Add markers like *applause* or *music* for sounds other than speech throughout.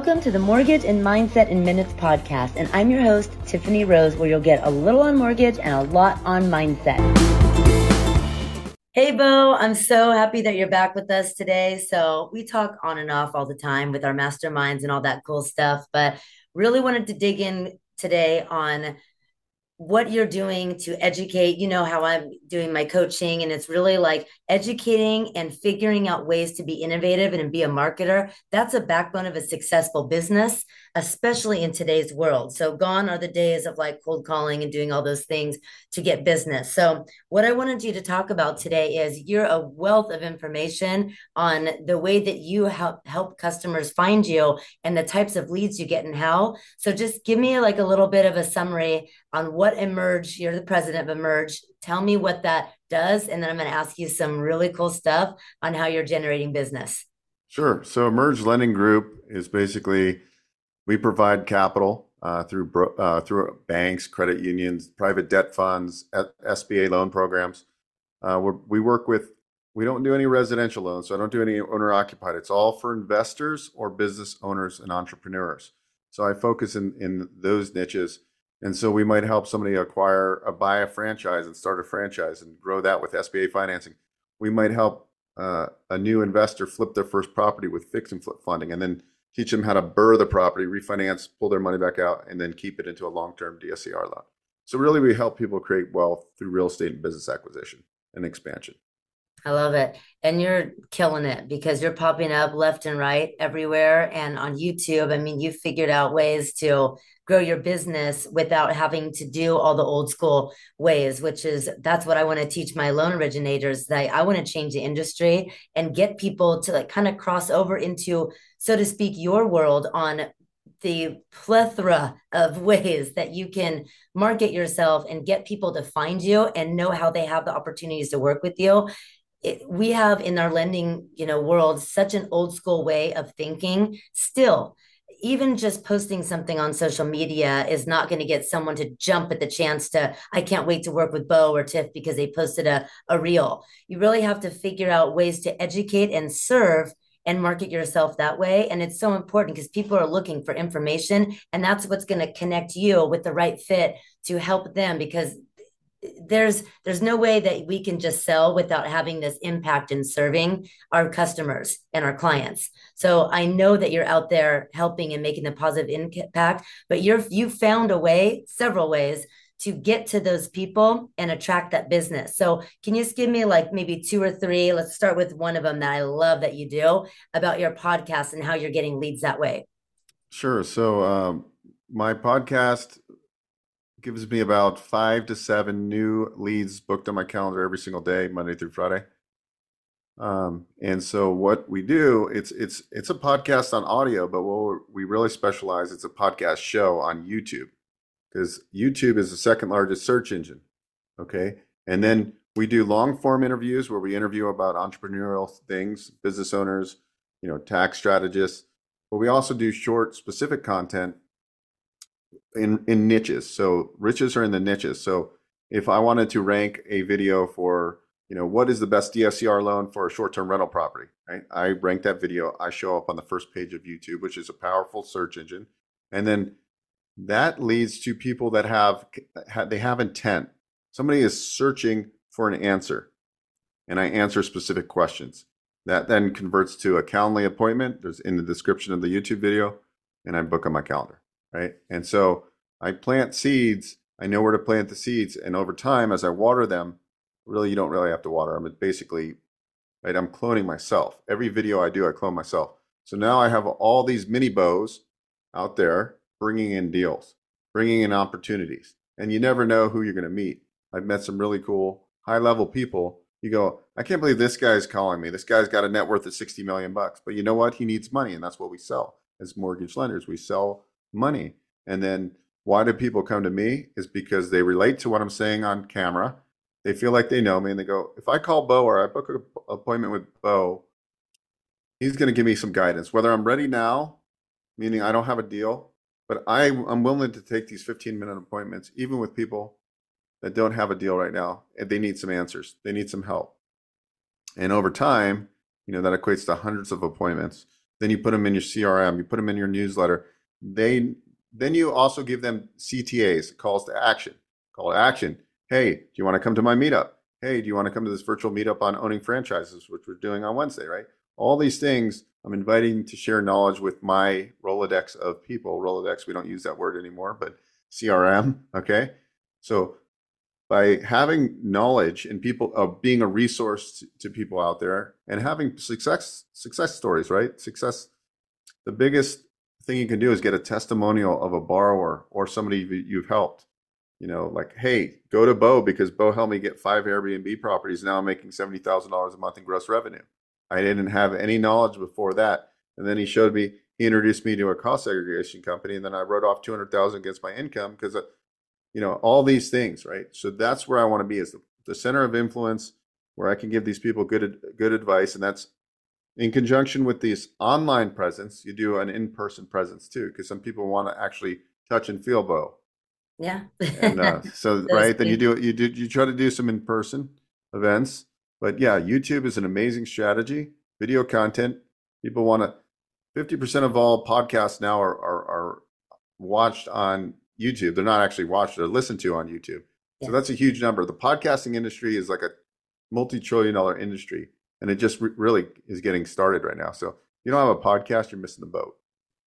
Welcome to the Mortgage and Mindset in Minutes podcast, and I'm your host, Tiffany Rose, where you'll get a little on mortgage and a lot on mindset. Hey, Bo, I'm so happy that you're back with us today. So, we talk on and off all the time with our masterminds and all that cool stuff, but really wanted to dig in today on what you're doing to educate you know how i'm doing my coaching and it's really like educating and figuring out ways to be innovative and be a marketer that's a backbone of a successful business especially in today's world. So gone are the days of like cold calling and doing all those things to get business. So what i wanted you to talk about today is you're a wealth of information on the way that you help help customers find you and the types of leads you get and how. So just give me like a little bit of a summary on what Emerge, you're the president of Emerge. Tell me what that does. And then I'm going to ask you some really cool stuff on how you're generating business. Sure. So, Emerge Lending Group is basically we provide capital uh, through uh, through banks, credit unions, private debt funds, SBA loan programs. Uh, we work with. We don't do any residential loans, so I don't do any owner occupied. It's all for investors or business owners and entrepreneurs. So I focus in in those niches. And so we might help somebody acquire a buy a franchise and start a franchise and grow that with SBA financing. We might help uh, a new investor flip their first property with fix and flip funding and then teach them how to burr the property, refinance, pull their money back out, and then keep it into a long-term DSCR loan. So really we help people create wealth through real estate and business acquisition and expansion. I love it. And you're killing it because you're popping up left and right everywhere. And on YouTube, I mean, you figured out ways to grow your business without having to do all the old school ways, which is that's what I want to teach my loan originators that I want to change the industry and get people to like kind of cross over into, so to speak, your world on the plethora of *laughs* ways that you can market yourself and get people to find you and know how they have the opportunities to work with you it, we have in our lending you know world such an old school way of thinking. Still even just posting something on social media is not going to get someone to jump at the chance to i can't wait to work with bo or tiff because they posted a, a reel. You really have to figure out ways to educate and serve and market yourself that way. And it's so important because people are looking for information and that's what's going to connect you with the right fit to help them because there's there's no way that we can just sell without having this impact in serving our customers and our clients. So i know that you're out there helping and making the positive impact but you're you found a way several ways to get to those people and attract that business. So can you just give me like maybe two or three let's start with one of them that i love that you do about your podcast and how you're getting leads that way. Sure. So um, my podcast gives me about five to seven new leads booked on my calendar every single day, Monday through Friday. Um, and so what we do, it's it's it's a podcast on audio, but what we really specialize, it's a podcast show on YouTube because YouTube is the second largest search engine. Okay, and then we do long form interviews where we interview about entrepreneurial things, business owners, you know, tax strategists. But we also do short, specific content in in niches. So riches are in the niches. So if I wanted to rank a video for you know what is the best DSCR loan for a short-term rental property, right? I rank that video. I show up on the first page of YouTube, which is a powerful search engine, and then that leads to people that have they have intent. Somebody is searching for an answer, and I answer specific questions. That then converts to a Calendly appointment. There's in the description of the YouTube video, and I book on my calendar right? And so I plant seeds. I know where to plant the seeds, and over time, as I water them, really you don't really have to water them. It's basically, right? I'm cloning myself. Every video I do, I clone myself. So now I have all these mini Bos out there bringing in deals, bringing in opportunities, and you never know who you're going to meet. I've met some really cool high level people. You go, I can't believe this guy's calling me. This guy's got a net worth of 60 million bucks. But you know what? He needs money, and that's what we sell as mortgage lenders. We sell money. And then why do people come to me? Is because they relate to what I'm saying on camera. They feel like they know me and they go, if I call Bo or I book an appointment with Bo, he's going to give me some guidance. Whether I'm ready now, meaning I don't have a deal, but I, I'm willing to take these 15 minute appointments, even with people that don't have a deal right now and they need some answers. They need some help. And over time, you know, that equates to hundreds of appointments. Then you put them in your CRM, you put them in your newsletter. They then you also give them CTAs, calls to action. Call to action. Hey, do you want to come to my meetup? Hey, do you want to come to this virtual meetup on owning franchises, which we're doing on Wednesday, right? All these things I'm inviting to share knowledge with my Rolodex of people. Rolodex, we don't use that word anymore, but CRM, okay? So by having knowledge and people of being a resource to, to, people out there and having success success stories right success the biggest thing you can do is get a testimonial of a borrower or somebody you've helped. You know like hey go to bo because bo helped me get five airbnb properties. Now i'm making $70000 a month in gross revenue. I didn't have any knowledge before that. And then he showed me he introduced me to a cost segregation company and then i wrote off 200000 against my income because uh, you know all these things right? So that's where i want to be is the, the center of influence where i can give these people good good advice and that's in conjunction with this online presence you do an in-person presence too because some people want to actually touch and feel bo yeah and uh, *laughs* so right then you do you do you try to do some in-person events but yeah youtube is an amazing strategy video content people want to 50% of all podcasts now are, are, are watched on YouTube. They're not actually watched; they're listened to on YouTube. Yeah. So that's a huge number. The podcasting industry is like a multi-trillion-dollar industry, and it just re- really is getting started right now. So you don't have a podcast, you're missing the boat.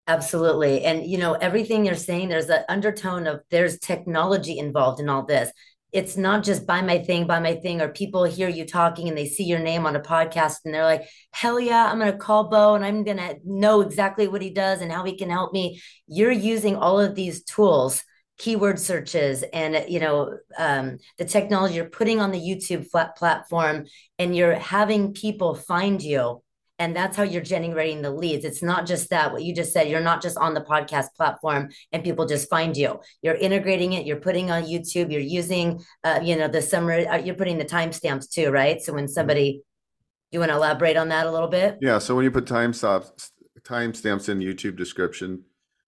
Absolutely. And you know, everything you're saying, there's an undertone of there's technology involved in all this it's not just buy my thing, buy my thing, or people hear you talking and they see your name on a podcast and they're like, hell yeah, I'm going to call Bo and I'm going to know exactly what he does and how he can help me. You're using all of these tools, keyword searches, and, you know, um, the technology you're putting on the YouTube flat platform and you're having people find you and that's how you're generating the leads. It's not just that what you just said you're not just on the podcast platform and people just find you. You're integrating it you're putting on youtube you're using uh, you know the summary uh, you're putting the timestamps too right? So when mm-hmm. somebody you want to elaborate on that a little bit? Yeah so when you put timestamps timestamps in youtube description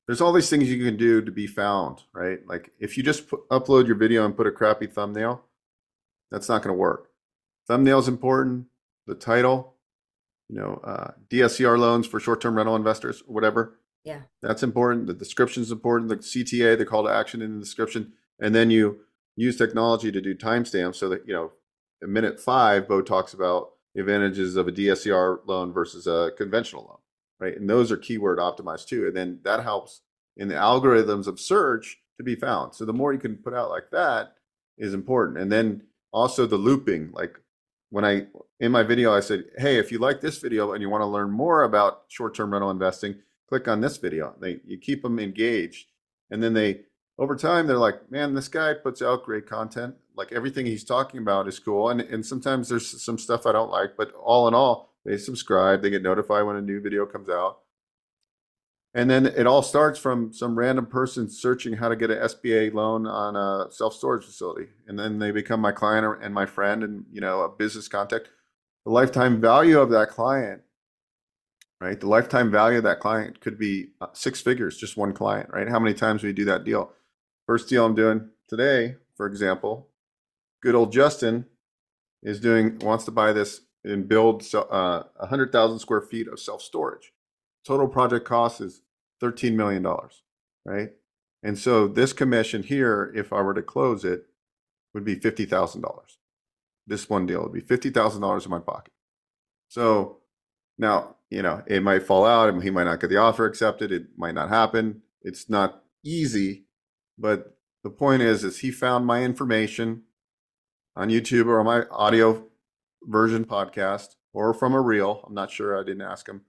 there's all these things you can do to be found right like if you just put, upload your video and put a crappy thumbnail that's not going to work thumbnail is important the title you know, uh, DSCR loans for short-term rental investors, or whatever. Yeah. That's important. The description is important. The CTA, the call to action in the description, and then you use technology to do timestamps so that you know, in minute five, Bo talks about the advantages of a DSCR loan versus a conventional loan, right? And those are keyword optimized too, and then that helps in the algorithms of search to be found. So the more you can put out like that is important, and then also the looping, like when I in my video I said, "Hey, if you like this video and you want to learn more about short-term rental investing, click on this video." They you keep them engaged, and then they over time they're like, "Man, this guy puts out great content. Like everything he's talking about is cool." And and sometimes there's some stuff I don't like, but all in all, they subscribe, they get notified when a new video comes out. And then it all starts from some random person searching how to get an SBA loan on a self storage facility, and then they become my client and my friend, and you know a business contact. The lifetime value of that client, right? The lifetime value of that client could be uh, six figures, just one client, right? How many times we do that deal? First deal I'm doing today, for example, good old Justin is doing wants to buy this and build uh, 100,000 square feet of self storage. Total project cost is $13 million, right? And so this commission here, if I were to close it, would be $50,000. This one deal would be $50,000 in my pocket. So now, you know, it might fall out. and He might not get the offer accepted. It might not happen. It's not easy, but the point is, is he found my information on YouTube or on my audio version podcast or from a reel. I'm not sure. I didn't ask him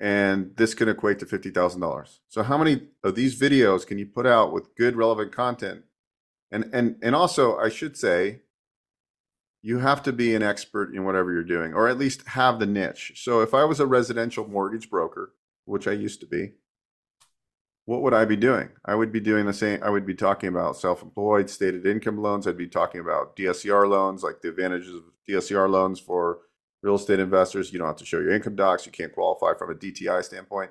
and this can equate to $50,000. So how many of these videos can you put out with good relevant content? And and and also I should say you have to be an expert in whatever you're doing or at least have the niche. So if I was a residential mortgage broker, which I used to be, what would I be doing? I would be doing the same I would be talking about self-employed stated income loans, I'd be talking about DSCR loans, like the advantages of DSCR loans for real estate investors. You don't have to show your income docs. You can't qualify from a DTI standpoint.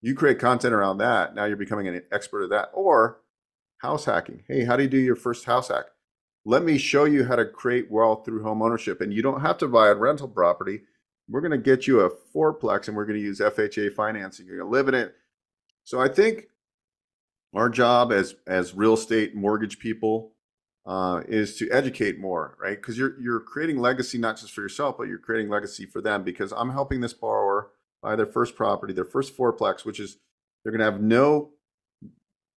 You create content around that. Now you're becoming an expert of that. Or house hacking. Hey, how do you do your first house hack? Let me show you how to create wealth through home ownership. And you don't have to buy a rental property. we're going to get you a fourplex and we're going to use FHA financing. You're going to live in it. So I think our job as as real estate mortgage people uh, is to educate more, right? Because you're you're creating legacy not just for yourself, but you're creating legacy for them. Because I'm helping this borrower buy their first property, their first fourplex, which is they're going to have no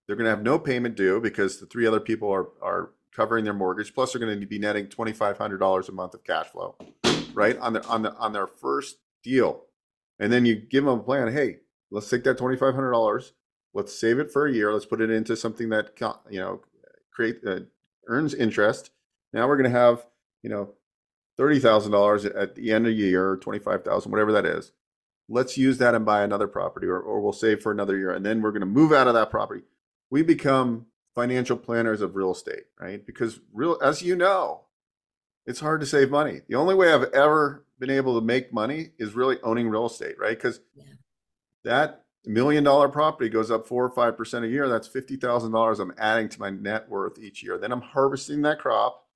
they're going to have no payment due because the three other people are are covering their mortgage. Plus, they're going to be netting twenty five hundred dollars a month of cash flow, right on their on the on their first deal. And then you give them a plan. Hey, let's take that twenty five hundred dollars. Let's save it for a year. Let's put it into something that you know create uh, earns interest. Now we're going to have you know thirty thousand dollars at the end of the year, twenty five thousand, whatever that is. Let's use that and buy another property, or, or we'll save for another year, and then we're going to move out of that property. We become financial planners of real estate, right? Because real, as you know, it's hard to save money. The only way I've ever been able to make money is really owning real estate, right? Because yeah. that million dollar property goes up four or five percent a year. That's fifty thousand dollars I'm adding to my net worth each year. Then I'm harvesting that crop.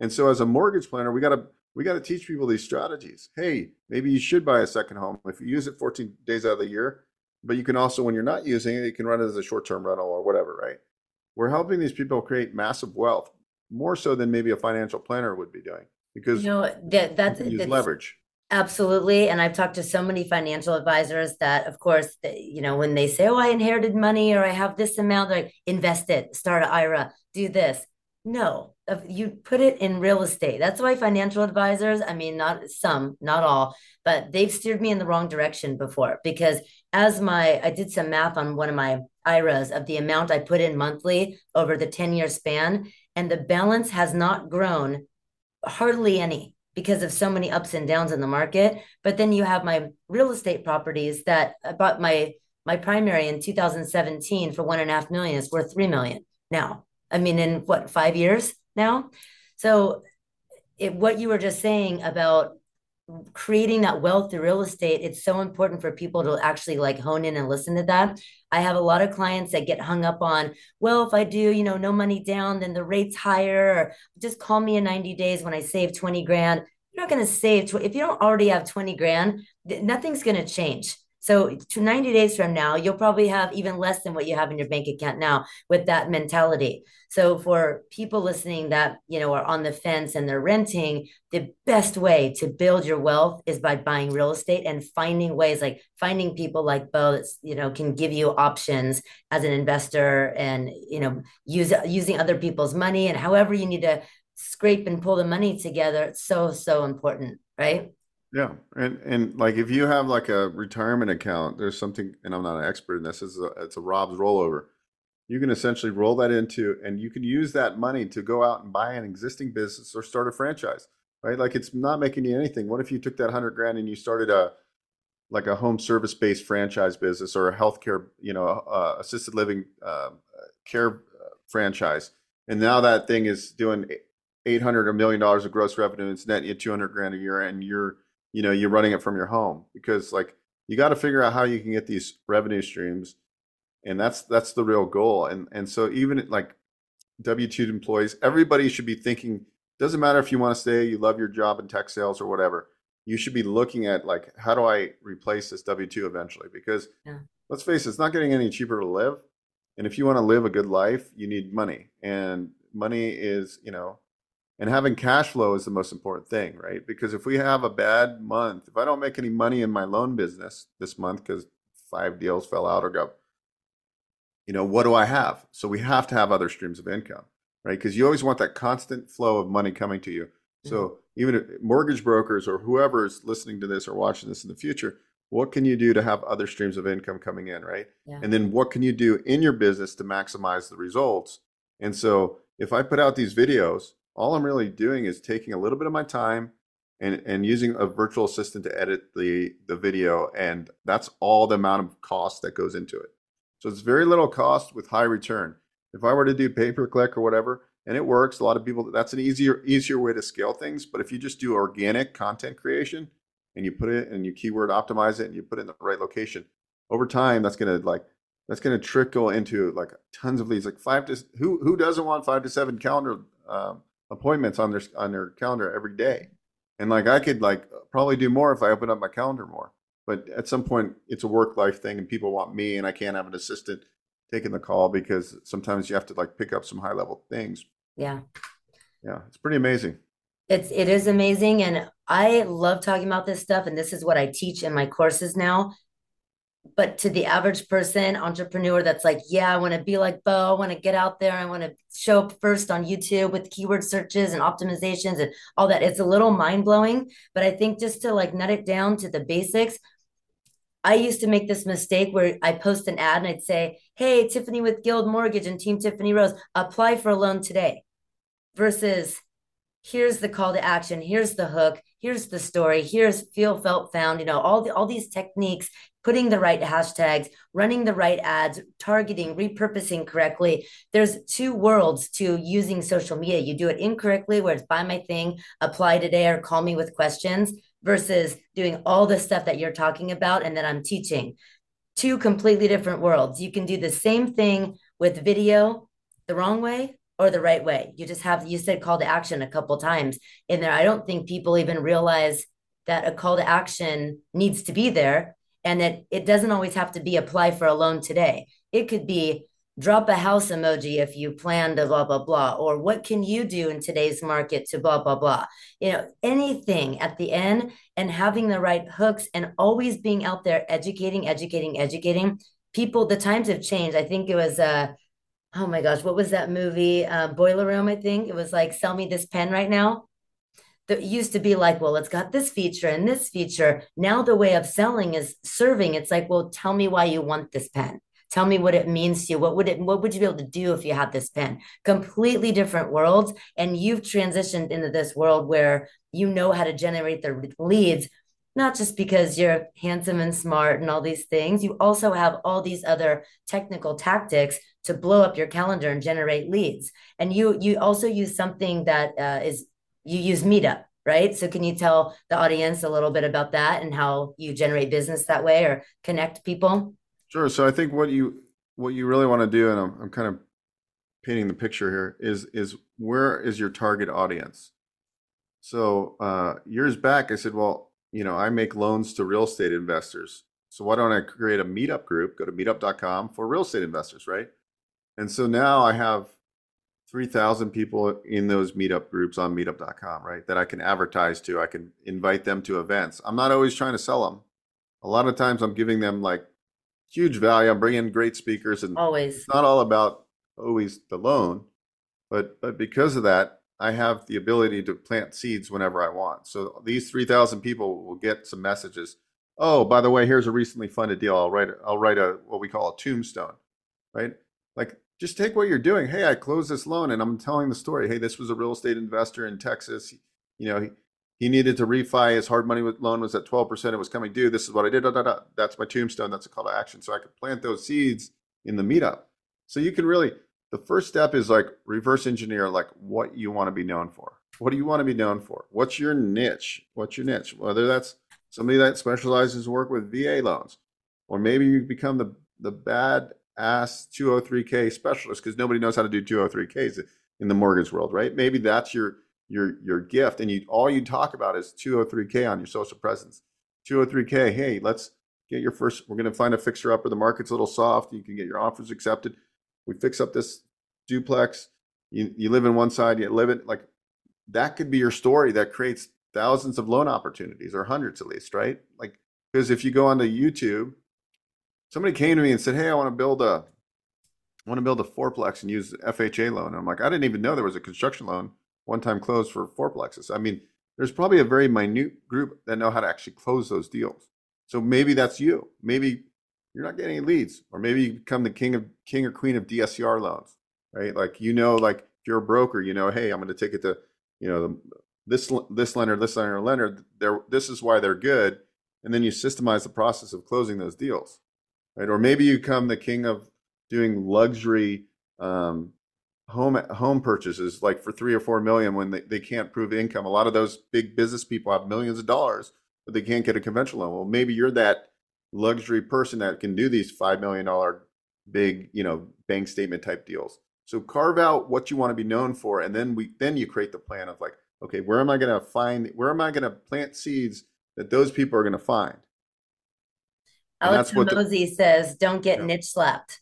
And so as a mortgage planner, we gotta we gotta teach people these strategies. Hey, maybe you should buy a second home if you use it 14 days out of the year. But you can also, when you're not using it, you can run it as a short-term rental or whatever, right? we're helping these people create massive wealth more so than maybe a financial planner would be doing because you know that that's, that's leverage absolutely and i've talked to so many financial advisors that of course you know when they say oh i inherited money or i have this amount like invest it start an ira do this. No you put it in real estate. That's why financial advisors i mean not some not all but they've steered me in the wrong direction before because as my i did some math on one of my iras of the amount i put in monthly over the 10 year span and the balance has not grown hardly any because of so many ups and downs in the market. But then you have my real estate properties that i bought my my primary in 2017 for one and a half million. Is worth three million now. I mean, in what, five years now? So, it, what you were just saying about creating that wealth through real estate, it's so important for people to actually like hone in and listen to that. I have a lot of clients that get hung up on, well, if I do, you know, no money down, then the rate's higher, or just call me in 90 days when I save 20 grand. You're not going to save, tw- if you don't already have 20 grand, nothing's going to change. So to 90 days from now, you'll probably have even less than what you have in your bank account now with that mentality. So for people listening that, you know, are on the fence and they're renting, the best way to build your wealth is by buying real estate and finding ways like finding people like Bo that's, you know, can give you options as an investor and, you know, use using other people's money and however you need to scrape and pull the money together. It's so, so important, right? Yeah, and and like if you have like a retirement account, there's something, and I'm not an expert in this. It's a, it's a ROBS rollover. You can essentially roll that into, and you can use that money to go out and buy an existing business or start a franchise, right? Like it's not making you anything. What if you took that hundred grand and you started a like a home service based franchise business or a healthcare, you know, uh, assisted living uh, care franchise, and now that thing is doing eight hundred or million dollars of gross revenue. It's net you two hundred grand a year, and you're you know you're running it from your home because like you got to figure out how you can get these revenue streams and that's that's the real goal and and so even like w2 employees everybody should be thinking doesn't matter if you want to stay you love your job in tech sales or whatever you should be looking at like how do i replace this w2 eventually because yeah. let's face it it's not getting any cheaper to live and if you want to live a good life you need money and money is you know and having cash flow is the most important thing, right? Because if we have a bad month, if I don't make any money in my loan business this month because five deals fell out or go, you know, what do I have? So we have to have other streams of income, right? Because you always want that constant flow of money coming to you. So mm-hmm. even mortgage brokers or whoever is listening to this or watching this in the future, what can you do to have other streams of income coming in, right? Yeah. And then what can you do in your business to maximize the results? And so if I put out these videos all I'm really doing is taking a little bit of my time and, and using a virtual assistant to edit the, the video. And that's all the amount of cost that goes into it. So it's very little cost with high return. If I were to do pay per click or whatever, and it works, a lot of people, that's an easier, easier way to scale things. But if you just do organic content creation and you put it and you keyword optimize it and you put it in the right location, over time, that's going to like, that's going to trickle into like tons of leads, like five to who who doesn't want five to seven calendar um, appointments on their on their calendar every day. And like I could like probably do more if I open up my calendar more. But at some point, it's a work life thing, and people want me, and I can't have an assistant taking the call because sometimes you have to like pick up some high level things. Yeah. Yeah, it's pretty amazing. It's it is amazing and I love talking about this stuff and this is what I teach in my courses now. But to the average person, entrepreneur that's like, yeah, I want to be like Bo, I want to get out there, I want to show up first on YouTube with keyword searches and optimizations and all that. It's a little mind-blowing, but I think just to like nut it down to the basics, I used to make this mistake where I post an ad and I'd say, Hey, Tiffany with Guild Mortgage and Team Tiffany Rose, apply for a loan today. Versus here's the call to action, here's the hook, here's the story, here's feel felt found, you know, all the all these techniques, putting the right hashtags, running the right ads, targeting, repurposing correctly. There's two worlds to using social media. You do it incorrectly where it's buy my thing, apply today or call me with questions versus doing all the stuff that you're talking about and that I'm teaching. Two completely different worlds. You can do the same thing with video the wrong way or the right way. You just have, you said call to action a couple times in there. I don't think people even realize that a call to action needs to be there and that it doesn't always have to be apply for a loan today. It could be drop a house emoji if you plan to blah blah blah or what can you do in today's market to blah blah blah you know anything at the end and having the right hooks and always being out there educating educating educating people the times have changed i think it was uh oh my gosh what was that movie uh, boiler room i think it was like sell me this pen right now that used to be like, well, it's got this feature and this feature. Now the way of selling is serving. It's like, well, tell me why you want this pen. Tell me what it means to you. What would it what would you be able to do if you had this pen? Completely different worlds. And you've transitioned into this world where you know how to generate the leads, not just because you're handsome and smart and all these things. You also have all these other technical tactics to blow up your calendar and generate leads. And you you also use something that uh, is you use Meetup, right? So can you tell the audience a little bit about that and how you generate business that way or connect people? Sure. So I think what you what you really want to do, and I'm, I'm kind of painting the picture here, is is where is your target audience? So uh, years back, I said, well, you know, I make loans to real estate investors. So why don't I create a meetup group? Go to meetup.com for real estate investors, right? And so now I have 3,000 people in those meetup groups on meetup.com, right? That I can advertise to. I can invite them to events. I'm not always trying to sell them. A lot of times I'm giving them like huge value. I'm bringing great speakers, and always it's not all about always the loan, but but because of that, I have the ability to plant seeds whenever I want. So these three thousand people will get some messages. Oh, by the way, here's a recently funded deal. I'll write I'll write a what we call a tombstone, right? Like just take what you're doing. Hey, I closed this loan, and I'm telling the story. Hey, this was a real estate investor in Texas. You know, he, he needed to refi. His hard money loan was at 12% it was coming due. This is what i did. Da, da, da. that's my tombstone. That's a call to action. So i could plant those seeds in the meetup. So you can really the first step is like reverse engineer like what you want to be known for. What do you want to be known for? What's your niche? What's your niche? Whether that's somebody that specializes work with va loans or maybe you become the the bad ass 203k specialist because nobody knows how to do 203ks in the mortgage world right? Maybe that's your your your gift and you all you talk about is 203k on your social presence. 203k hey let's get your first we're going to find a fixer upper the market's a little soft you can get your offers accepted. We fix up this duplex you, you live in one side you live it like that could be your story that creates thousands of loan opportunities or hundreds at least right? Like because if you go onto youtube somebody came to me and said hey i want to build a I want to build a fourplex and use FHA loan. And I'm like, I didn't even know there was a construction loan one-time close for fourplexes. I mean, there's probably a very minute group that know how to actually close those deals. So maybe that's you. Maybe you're not getting any leads, or maybe you become the king of king or queen of DSCR loans, right? Like you know, like if you're a broker, you know, hey, I'm going to take it to, you know, the, this this lender, this lender, lender. They're, this is why they're good, and then you systemize the process of closing those deals, right? Or maybe you become the king of doing luxury um, home home purchases like for three or four million when they, they can't prove income a lot of those big business people have millions of dollars but they can't get a conventional loan well maybe you're that luxury person that can do these five million dollar big you know bank statement type deals so carve out what you want to be known for and then we then you create the plan of like okay, where am I going to find, where am I going to plant seeds that those people are going to find? Alex Hormozi says, don't get yeah. niche slapped.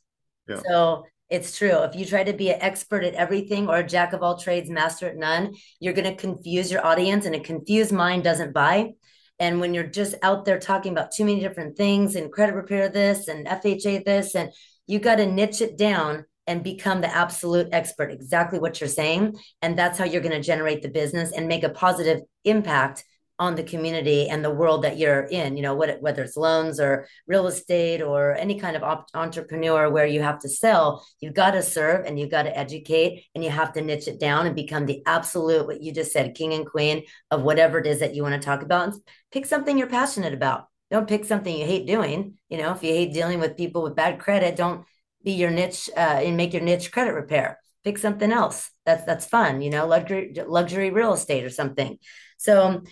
Yeah. So it's true. If you try to be an expert at everything or a jack of all trades, master at none, you're going to confuse your audience, and a confused mind doesn't buy. And when you're just out there talking about too many different things and credit repair this and FHA this, and you got to niche it down and become the absolute expert, exactly what you're saying. And that's how you're going to generate the business and make a positive impact on the community and the world that you're in you know what, whether it's loans or real estate or any kind of op- entrepreneur where you have to sell you've got to serve and you've got to educate and you have to niche it down and become the absolute what you just said king and queen of whatever it is that you want to talk about and pick something you're passionate about. Don't pick something you hate doing you know if you hate dealing with people with bad credit don't be your niche uh, and make your niche credit repair. Pick something else. That's that's fun you know luxury luxury real estate or something. So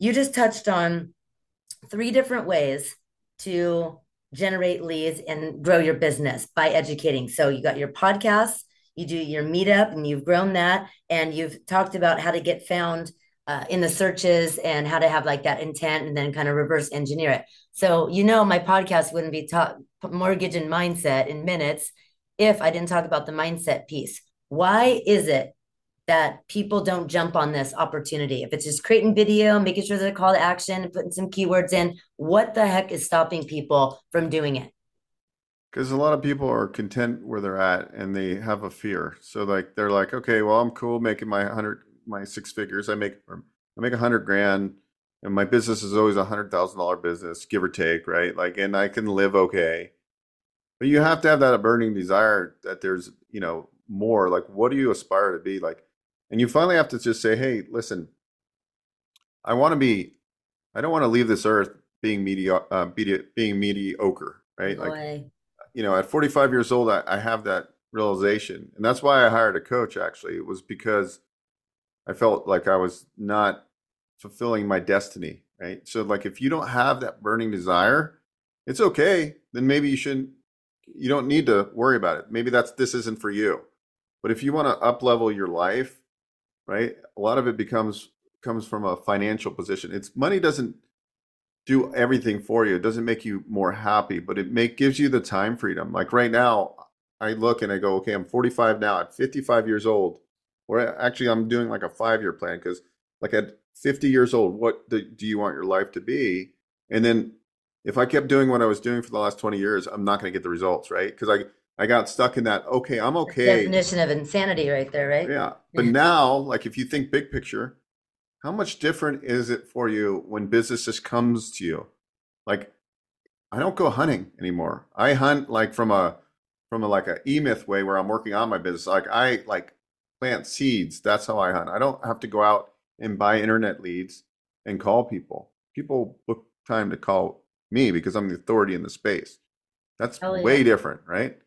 you just touched on three different ways to generate leads and grow your business by educating. So you got your podcast, you do your meetup, and you've grown that, and you've talked about how to get found uh, in the searches and how to have like that intent and then kind of reverse engineer it. So you know, my podcast wouldn't be taught mortgage and mindset in minutes if I didn't talk about the mindset piece. Why is it that people don't jump on this opportunity. If it's just creating video, making sure there's a call to action, putting some keywords in, what the heck is stopping people from doing it? Because a lot of people are content where they're at and they have a fear. So like they're like, okay, well, I'm cool making my hundred, my six figures. I make, I make a hundred grand, and my business is always a hundred thousand dollar business, give or take, right? Like, and I can live okay. But you have to have that burning desire that there's, you know, more. Like, what do you aspire to be? Like, and you finally have to just say, hey, listen, I want to be, I don't want to leave this earth being media, uh, being mediocre, right? Boy. Like, you know, at 45 years old, I, I have that realization. And that's why I hired a coach, actually. It was because I felt like I was not fulfilling my destiny, right? So, like, if you don't have that burning desire, it's okay. Then maybe you shouldn't, you don't need to worry about it. Maybe that's, this isn't for you. But if you want to up level your life right? A lot of it becomes comes from a financial position. It's money doesn't do everything for you. It doesn't make you more happy, but it make gives you the time freedom. Like right now, I look and I go, okay, I'm 45 now. At 55 years old, or actually, I'm doing like a five year plan because, like at 50 years old, what do, do you want your life to be? And then if I kept doing what I was doing for the last 20 years, I'm not going to get the results, right? Because I I got stuck in that. Okay, I'm okay. Definition of insanity, right there, right? Yeah, but now, like, if you think big picture, how much different is it for you when business just comes to you? Like, I don't go hunting anymore. I hunt like from a from a like a e-myth way where I'm working on my business. Like I like plant seeds. That's how I hunt. I don't have to go out and buy internet leads and call people. People book time to call me because I'm the authority in the space. That's way different, right?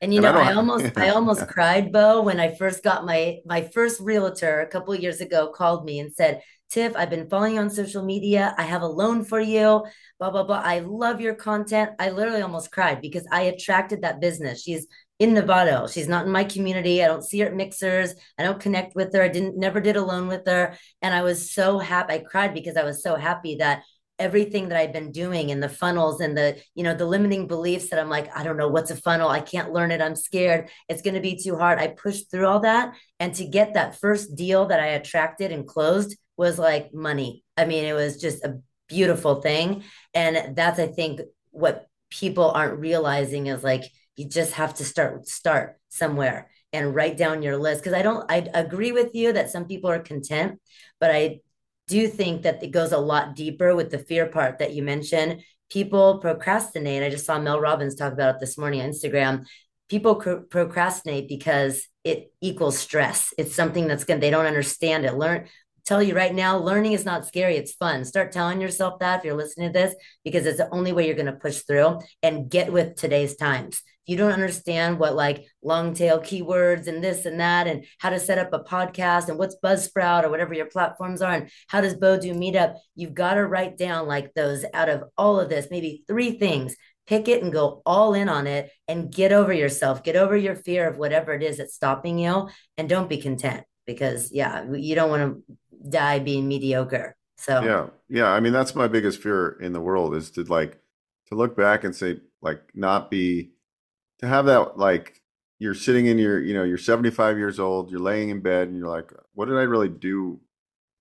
And you and know, I, I, almost I *laughs* almost cried, Bo, when I first got my my first realtor a couple years ago called me and said, Tiff, I've been following you on social media. I have a loan for you. Blah blah blah. I love your content. I literally almost cried because I attracted that business. She's in Nevada. She's not in my community. I don't see her at mixers. I don't connect with her. I didn't never did a loan with her. And I was so happy. I cried because I was so happy that everything that I've been doing and the funnels and the, you know, the limiting beliefs that I'm like, I don't know what's a funnel. I can't learn it. I'm scared. It's going to be too hard. I pushed through all that. And to get that first deal that I attracted and closed was like money. I mean, it was just a beautiful thing. And that's, I think, what people aren't realizing is like, you just have to start, start somewhere and write down your list. Cause I don't, I agree with you that some people are content, but I do think that it goes a lot deeper with the fear part that you mentioned. People procrastinate. I just saw Mel Robbins talk about it this morning on Instagram. People procrastinate because it equals stress. It's something that's going they don't understand it. Learn, tell you right now, learning is not scary. It's fun. Start telling yourself that if you're listening to this, because it's the only way you're going to push through and get with today's times you don't understand what like long tail keywords and this and that and how to set up a podcast and what's Buzzsprout or whatever your platforms are and how does Bo do meetup, you've got to write down like those out of all of this, maybe three things. Pick it and go all in on it and get over yourself, get over your fear of whatever it is that's stopping you, and don't be content because, yeah, you don't want to die being mediocre. So Yeah. Yeah. I mean, that's my biggest fear in the world is to like to look back and say like not be to have that like you're sitting in your, you know, you're 75 years old, you're laying in bed and you're like, what did I really do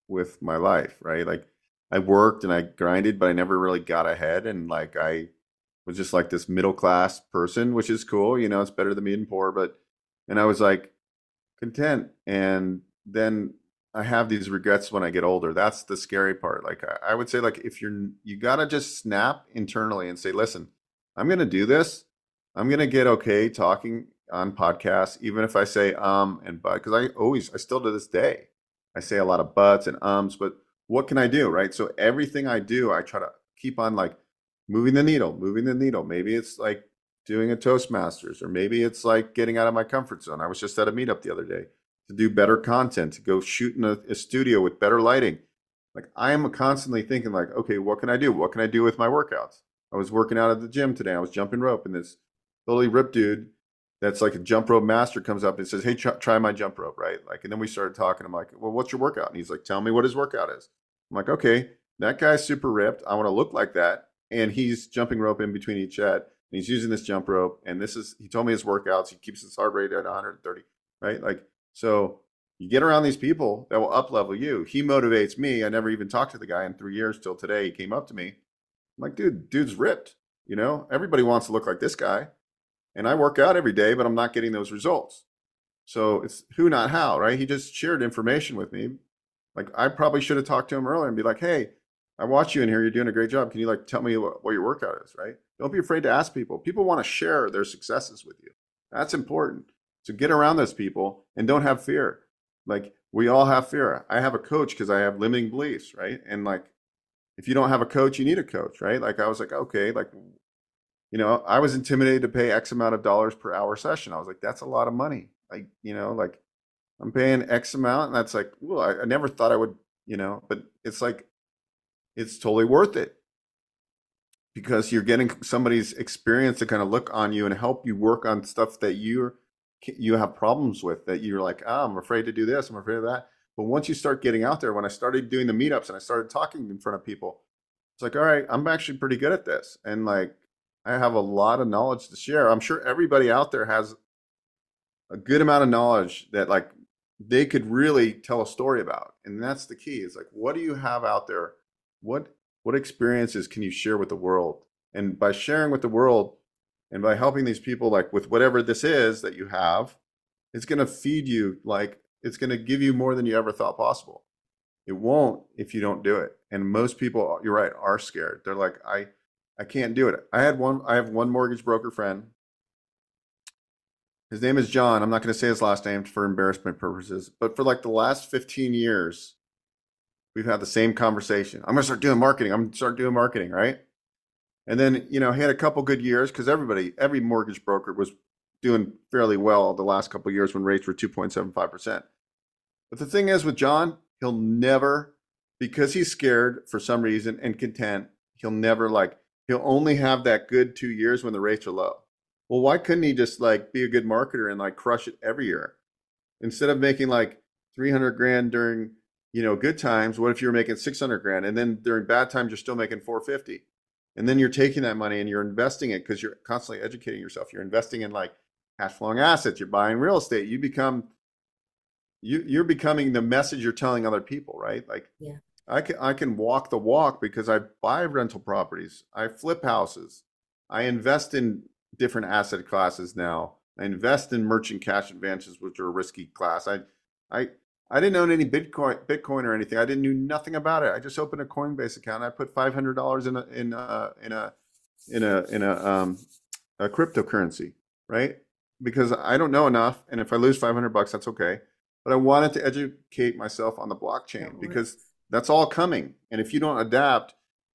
with my life, right? Like I worked and I grinded, but I never really got ahead and like I was just like this middle class person, which is cool, you know, it's better than being poor, but and I was like content and then I have these regrets when I get older. That's the scary part. Like I, I would say, like if you're you gotta just snap internally and say, listen, I'm gonna do this. I'm gonna get okay talking on podcasts, even if I say um and but because I always I still to this day I say a lot of buts and ums, but what can I do, right? So everything I do, I try to keep on like moving the needle, moving the needle. Maybe it's like doing a Toastmasters, or maybe it's like getting out of my comfort zone. I was just at a meetup the other day to do better content, to go shoot in a, a studio with better lighting. Like I am constantly thinking, like, okay, what can I do? What can I do with my workouts? I was working out at the gym today. I was jumping rope, and this totally ripped dude that's like a jump rope master comes up and says, "Hey, try my jump rope," right? Like, and then we started talking. I'm like, "Well, what's your workout?" And he's like, "Tell me what his workout is." I'm like, "Okay, that guy's super ripped. I want to look like that." And he's jumping rope in between each set, and he's using this jump rope. And this is he told me his workouts. He keeps his heart rate at 130, right? Like so you get around these people that will up level you. He motivates me. I never even talked to the guy in three years till today. He came up to me. I'm like, dude, dude's ripped. You know, everybody wants to look like this guy. And I work out every day, but I'm not getting those results. So it's who, not how, right? He just shared information with me. Like I probably should have talked to him earlier and be like, hey, I watch you in here. You're doing a great job. Can you like tell me what, what your workout is, right? Don't be afraid to ask people. People want to share their successes with you. That's important. So get around those people and don't have fear. Like we all have fear. I have a coach because I have limiting beliefs, right? And like if you don't have a coach, you need a coach, right? Like I was like, okay, like you know, I was intimidated to pay X amount of dollars per hour session. I was like, that's a lot of money. Like, you know, like I'm paying X amount, and that's like, well, I, I never thought I would, you know, but it's like it's totally worth it because you're getting somebody's experience to kind of look on you and help you work on stuff that you're you have problems with that you're like, oh, I'm afraid to do this, I'm afraid of that. But once you start getting out there, when I started doing the meetups and I started talking in front of people, it's like, all right, I'm actually pretty good at this. And like, I have a lot of knowledge to share. I'm sure everybody out there has a good amount of knowledge that like they could really tell a story about. And that's the key. Is like, what do you have out there? What what experiences can you share with the world? And by sharing with the world, and by helping these people, like with whatever this is that you have, it's going to feed you, like, it's going to give you more than you ever thought possible. It won't if you don't do it. And most people, you're right, are scared. They're like, I, I can't do it. I had one, I have one mortgage broker friend. His name is John. I'm not going to say his last name for embarrassment purposes, but for like the last 15 years, we've had the same conversation. I'm going to start doing marketing. I'm going to start doing marketing, right? And then, you know, he had a couple good years because everybody, every mortgage broker was doing fairly well the last couple years when rates were 2.75%. But the thing is with John, he'll never, because he's scared for some reason and content, he'll never like, he'll only have that good two years when the rates are low. Well, why couldn't he just like be a good marketer and like crush it every year? Instead of making like 300 grand during, you know, good times, what if you're making 600 grand and then during bad times you're still making 450? And then you're taking that money and you're investing it because you're constantly educating yourself. You're investing in like cash flowing assets. You're buying real estate. You become you you're becoming the message you're telling other people, right? Like yeah. I can I can walk the walk because I buy rental properties. I flip houses. I invest in different asset classes now. I invest in merchant cash advances, which are a risky class. I I I didn't own any Bitcoin, Bitcoin or anything. I didn't know nothing about it. I just opened a Coinbase account. I put five hundred dollars in a in a in a in a in a um a cryptocurrency, right? Because I don't know enough, and if I lose five hundred bucks, that's okay. But I wanted to educate myself on the blockchain because that's all coming. And if you don't adapt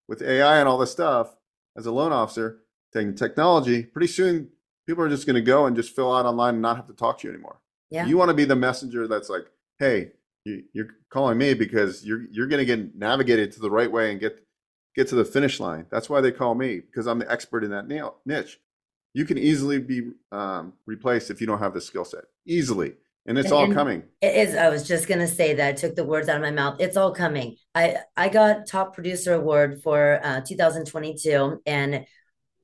with AI and all this stuff as a loan officer, taking technology, pretty soon people are just going to go and just fill out online and not have to talk to you anymore. Yeah. You want to be the messenger that's like, hey, you, are calling me because you're you're going to get navigated to the right way and get get to the finish line. That's why they call me because I'm the expert in that niche. You can easily be um, replaced if you don't have the skill set. Easily. And it's all coming. it is, I was just gonna say that. I took the words out of my mouth. It's all coming. I I got top producer award for uh 2022 and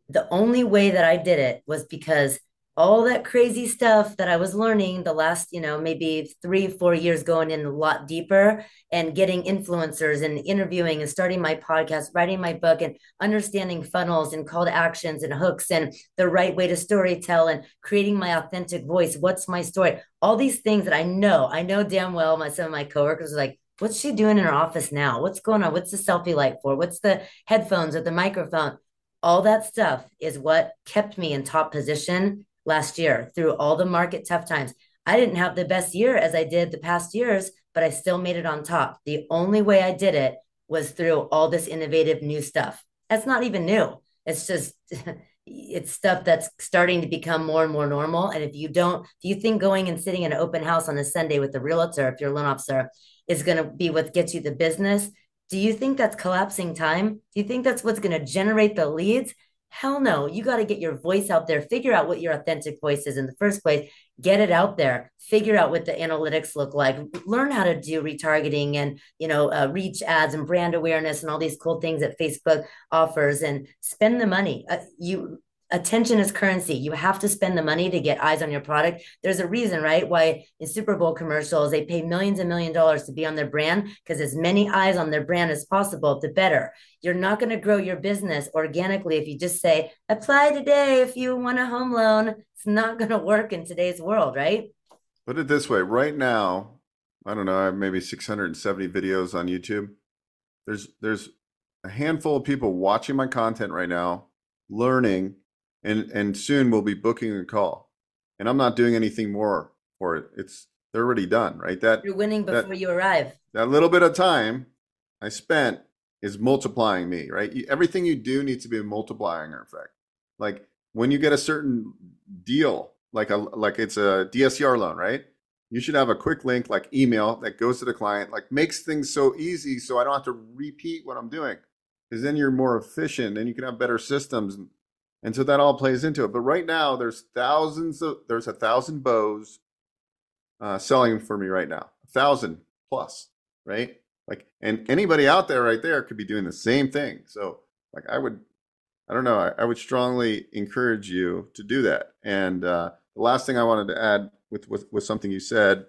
the only way that I did it was because all that crazy stuff that I was learning the last, you know, maybe three, four years going in a lot deeper and getting influencers and interviewing and starting my podcast, writing my book and understanding funnels and call to actions and hooks and the right way to story tell and creating my authentic voice. What's my story? All these things that I know, I know damn well my some of my coworkers are like, what's she doing in her office now? What's going on? What's the selfie light for? What's the headphones or the microphone? all that stuff is what kept me in top position last year through all the market tough times. I didn't have the best year as I did the past years, but I still made it on top. The only way I did it was through all this innovative new stuff. That's not even new. It's just *laughs* it's stuff that's starting to become more and more normal. And if you don't, if you think going and sitting in an open house on a Sunday with a realtor, if you're a loan officer, is going to be what gets you the business, do you think that's collapsing time? Do you think that's what's going to generate the leads? Hell no. You got to get your voice out there, figure out what your authentic voice is in the first place, get it out there, figure out what the analytics look like, learn how to do retargeting and, you know, uh, reach ads and brand awareness and all these cool things that Facebook offers and spend the money. Uh, you attention is currency. You have to spend the money to get eyes on your product. There's a reason, right? Why in Super Bowl commercials, they pay millions and million dollars to be on their brand because as many eyes on their brand as possible, the better. You're not going to grow your business organically if you just say, apply today if you want a home loan. It's not going to work in today's world, right? Put it this way, right now, I don't know, I have maybe 670 videos on YouTube. There's there's a handful of people watching my content right now, learning and and soon we'll be booking a call. And i'm not doing anything more for it. It's they're already done right? That you're winning before that, you arrive. that little bit of time i spent is multiplying me right? Everything you do needs to be a multiplying effect. Like when you get a certain deal like a like it's a DSCR loan right? You should have a quick link like email that goes to the client like makes things so easy so i don't have to repeat what i'm doing. Because then you're more efficient and you can have better systems and so that all plays into it. But right now, there's thousands of there's a thousand Bos uh, selling for me right now, a thousand plus, right? Like, and anybody out there right there could be doing the same thing. So, like, I would, I don't know, I, I would strongly encourage you to do that. And uh, the last thing I wanted to add with with, with something you said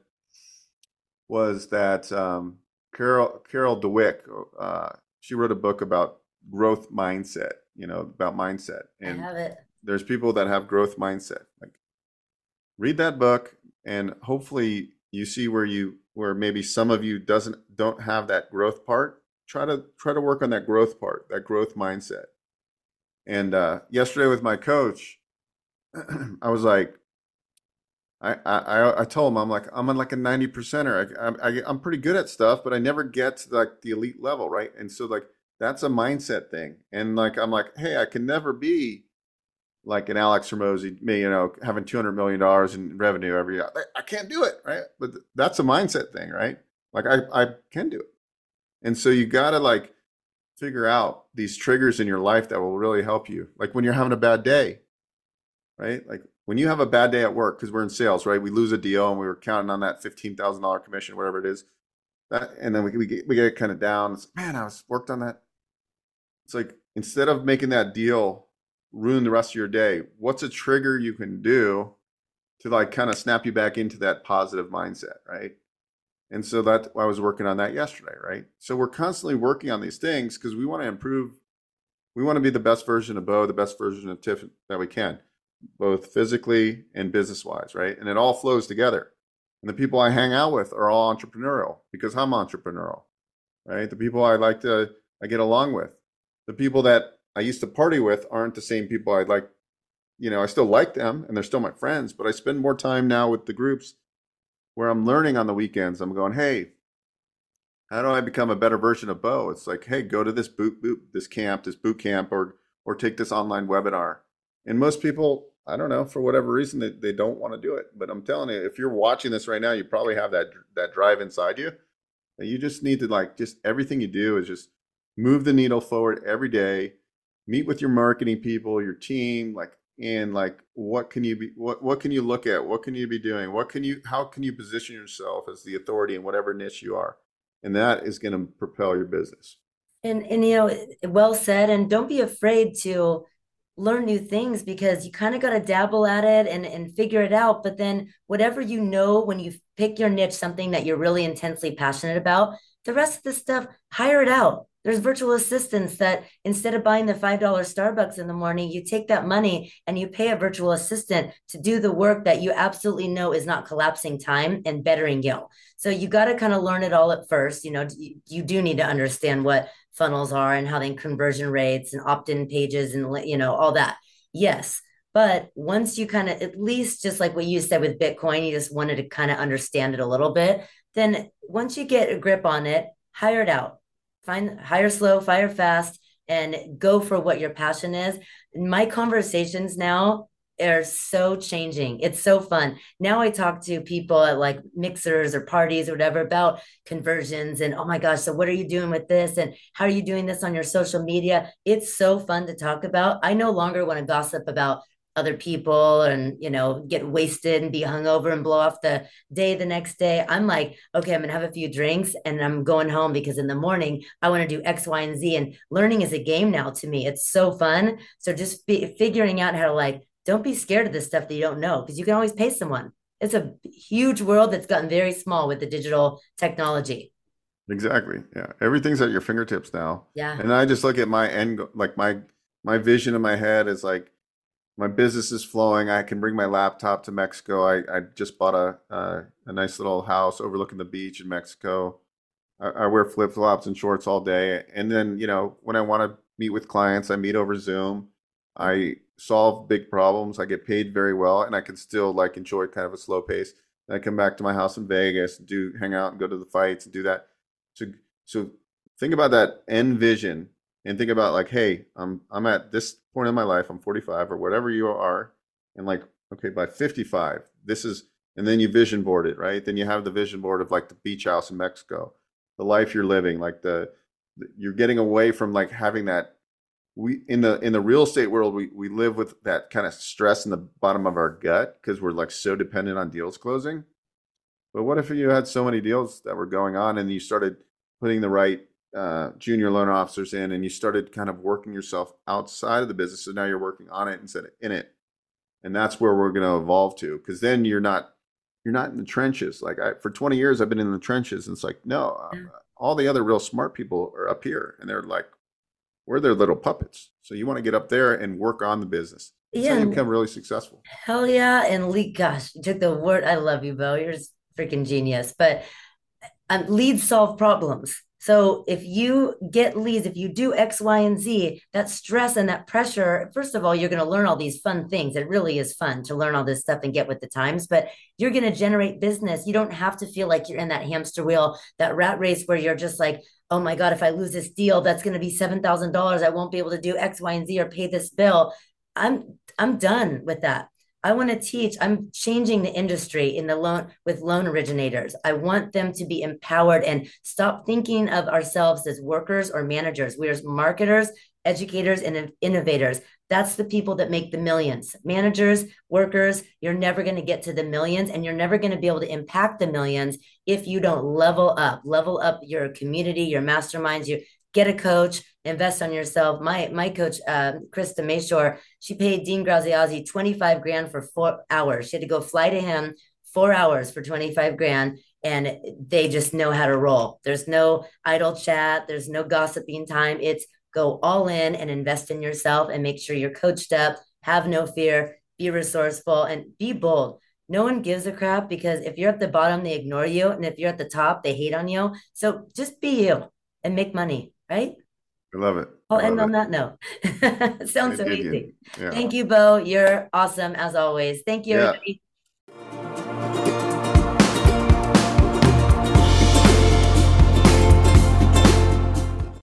was that um, Carol Carol Dweck uh, she wrote a book about growth mindset you know, about mindset. And I have it. There's people that have growth mindset. Like read that book and hopefully you see where you where maybe some of you doesn't don't have that growth part. Try to try to work on that growth part, that growth mindset. And uh, yesterday with my coach, *clears throat* I was like, I, I I told him I'm like I'm on like a ninety percenter. I, I I'm pretty good at stuff, but I never get to like the elite level, right? And so like that's a mindset thing. And like I'm like, hey, I can never be like an Alex Hormozi, me, you know, having two hundred million dollars in revenue every year. I, I can't do it, right? But that's a mindset thing, right? Like I I can do it. And so you gotta like figure out these triggers in your life that will really help you. Like when you're having a bad day, right? Like when you have a bad day at work, because we're in sales, right? We lose a deal and we were counting on that fifteen thousand dollar commission, whatever it is. That, and then we, we get we get kind of down. It's, Man, I was worked on that it's like instead of making that deal ruin the rest of your day, what's a trigger you can do to like kind of snap you back into that positive mindset, right? And so that I was working on that yesterday, right? So we're constantly working on these things because we want to improve. We want to be the best version of Bo, the best version of Tiff that we can, both physically and business wise, right? And it all flows together. And the people I hang out with are all entrepreneurial because I'm entrepreneurial, right? The people I like to I get along with the people that I used to party with aren't the same people I'd like. You know, I still like them and they're still my friends, but I spend more time now with the groups where I'm learning on the weekends. I'm going, hey, how do I become a better version of Bo? It's like, hey, go to this boot boot this camp, this boot camp, or or take this online webinar. And most people, I don't know, for whatever reason, they, they don't want to do it. But I'm telling you, if you're watching this right now, you probably have that that drive inside you. And you just need to like just everything you do is just move the needle forward every day meet with your marketing people your team like and like what can you be what what can you look at what can you be doing what can you how can you position yourself as the authority in whatever niche you are and that is going to propel your business and and you know well said and don't be afraid to learn new things because you kind of got to dabble at it and and figure it out but then whatever you know when you pick your niche something that you're really intensely passionate about the rest of the stuff hire it out there's virtual assistants that instead of buying the $5 Starbucks in the morning, you take that money and you pay a virtual assistant to do the work that you absolutely know is not collapsing time and bettering you. So you got to kind of learn it all at first. You know, you, you do need to understand what funnels are and how they conversion rates and opt-in pages and you know all that. Yes but once you kind of at least just like what you said with bitcoin you just wanted to kind of understand it a little bit then once you get a grip on it hire it out. Find hire slow fire fast and go for what your passion is. My conversations now are so changing. It's so fun. Now I talk to people at like mixers or parties or whatever about conversions and oh my gosh, so what are you doing with this? And how are you doing this on your social media? It's so fun to talk about. I no longer want to gossip about other people and you know get wasted and be hungover and blow off the day the next day i'm like okay i'm gonna have a few drinks and i'm going home because in the morning i want to do x y and z and learning is a game now to me it's so fun so just figuring out how to like don't be scared of the stuff that you don't know because you can always pay someone. It's a huge world that's gotten very small with the digital technology. Exactly. Yeah. Everything's at your fingertips now. Yeah. And I just look at my end, like my, my vision in my head is like, my business is flowing. I can bring my laptop to Mexico. I, I just bought a, uh, a nice little house overlooking the beach in Mexico. I, I wear flip flops and shorts all day. And then, you know, when I want to meet with clients, I meet over Zoom. I solve big problems. I get paid very well, and I can still like enjoy kind of a slow pace. And I come back to my house in Vegas, do hang out and go to the fights and do that. So so think about that end vision and think about like, hey, I'm I'm at this point in my life. I'm 45 or whatever you are, and like, okay, by 55, this is, and then you vision board it, right? Then you have the vision board of like the beach house in Mexico, the life you're living, like the you're getting away from like having that we in the in the real estate world we we live with that kind of stress in the bottom of our gut because we're like so dependent on deals closing. But what if you had so many deals that were going on and you started putting the right uh, junior loan officers in and you started kind of working yourself outside of the business so now you're working on it instead of in it and that's where we're going to evolve to because then you're not you're not in the trenches. Like I, for 20 years i've been in the trenches and it's like no uh, all the other real smart people are up here and they're like we're their little puppets. So you want to get up there and work on the business. That's yeah, you become really successful. Hell yeah. And lead, gosh, you took the word. I love you, Bo. You're freaking genius. But um, leads solve problems. So if you get leads, if you do X, Y, and Z, that stress and that pressure, first of all, you're going to learn all these fun things. It really is fun to learn all this stuff and get with the times, but you're going to generate business. You don't have to feel like you're in that hamster wheel, that rat race where you're just like, oh my God, if I lose this deal, that's going to be $7,000. I won't be able to do X, Y, and Z or pay this bill. I'm, I'm done with that. I want to teach. I'm changing the industry in the loan with loan originators. I want them to be empowered and stop thinking of ourselves as workers or managers. We're marketers, educators, and innovators. That's the people that make the millions. Managers, workers, you're never going to get to the millions and you're never going to be able to impact the millions if you don't level up, level up your community, your masterminds, you get a coach, invest on yourself. My my coach, uh, Krista Mashore, she paid Dean Graziosi 25 grand for four hours. She had to go fly to him four hours for 25 grand and they just know how to roll. There's no idle chat. There's no gossiping time. It's go all in and invest in yourself and make sure you're coached up, have no fear, be resourceful, and be bold. No one gives a crap because if you're at the bottom, they ignore you. And if you're at the top, they hate on you. So just be you and make money, right? I love it. I'll end on that note. *laughs* Sounds amazing. Yeah. Thank you, Bo. You're awesome as always. Thank you, yeah. everybody.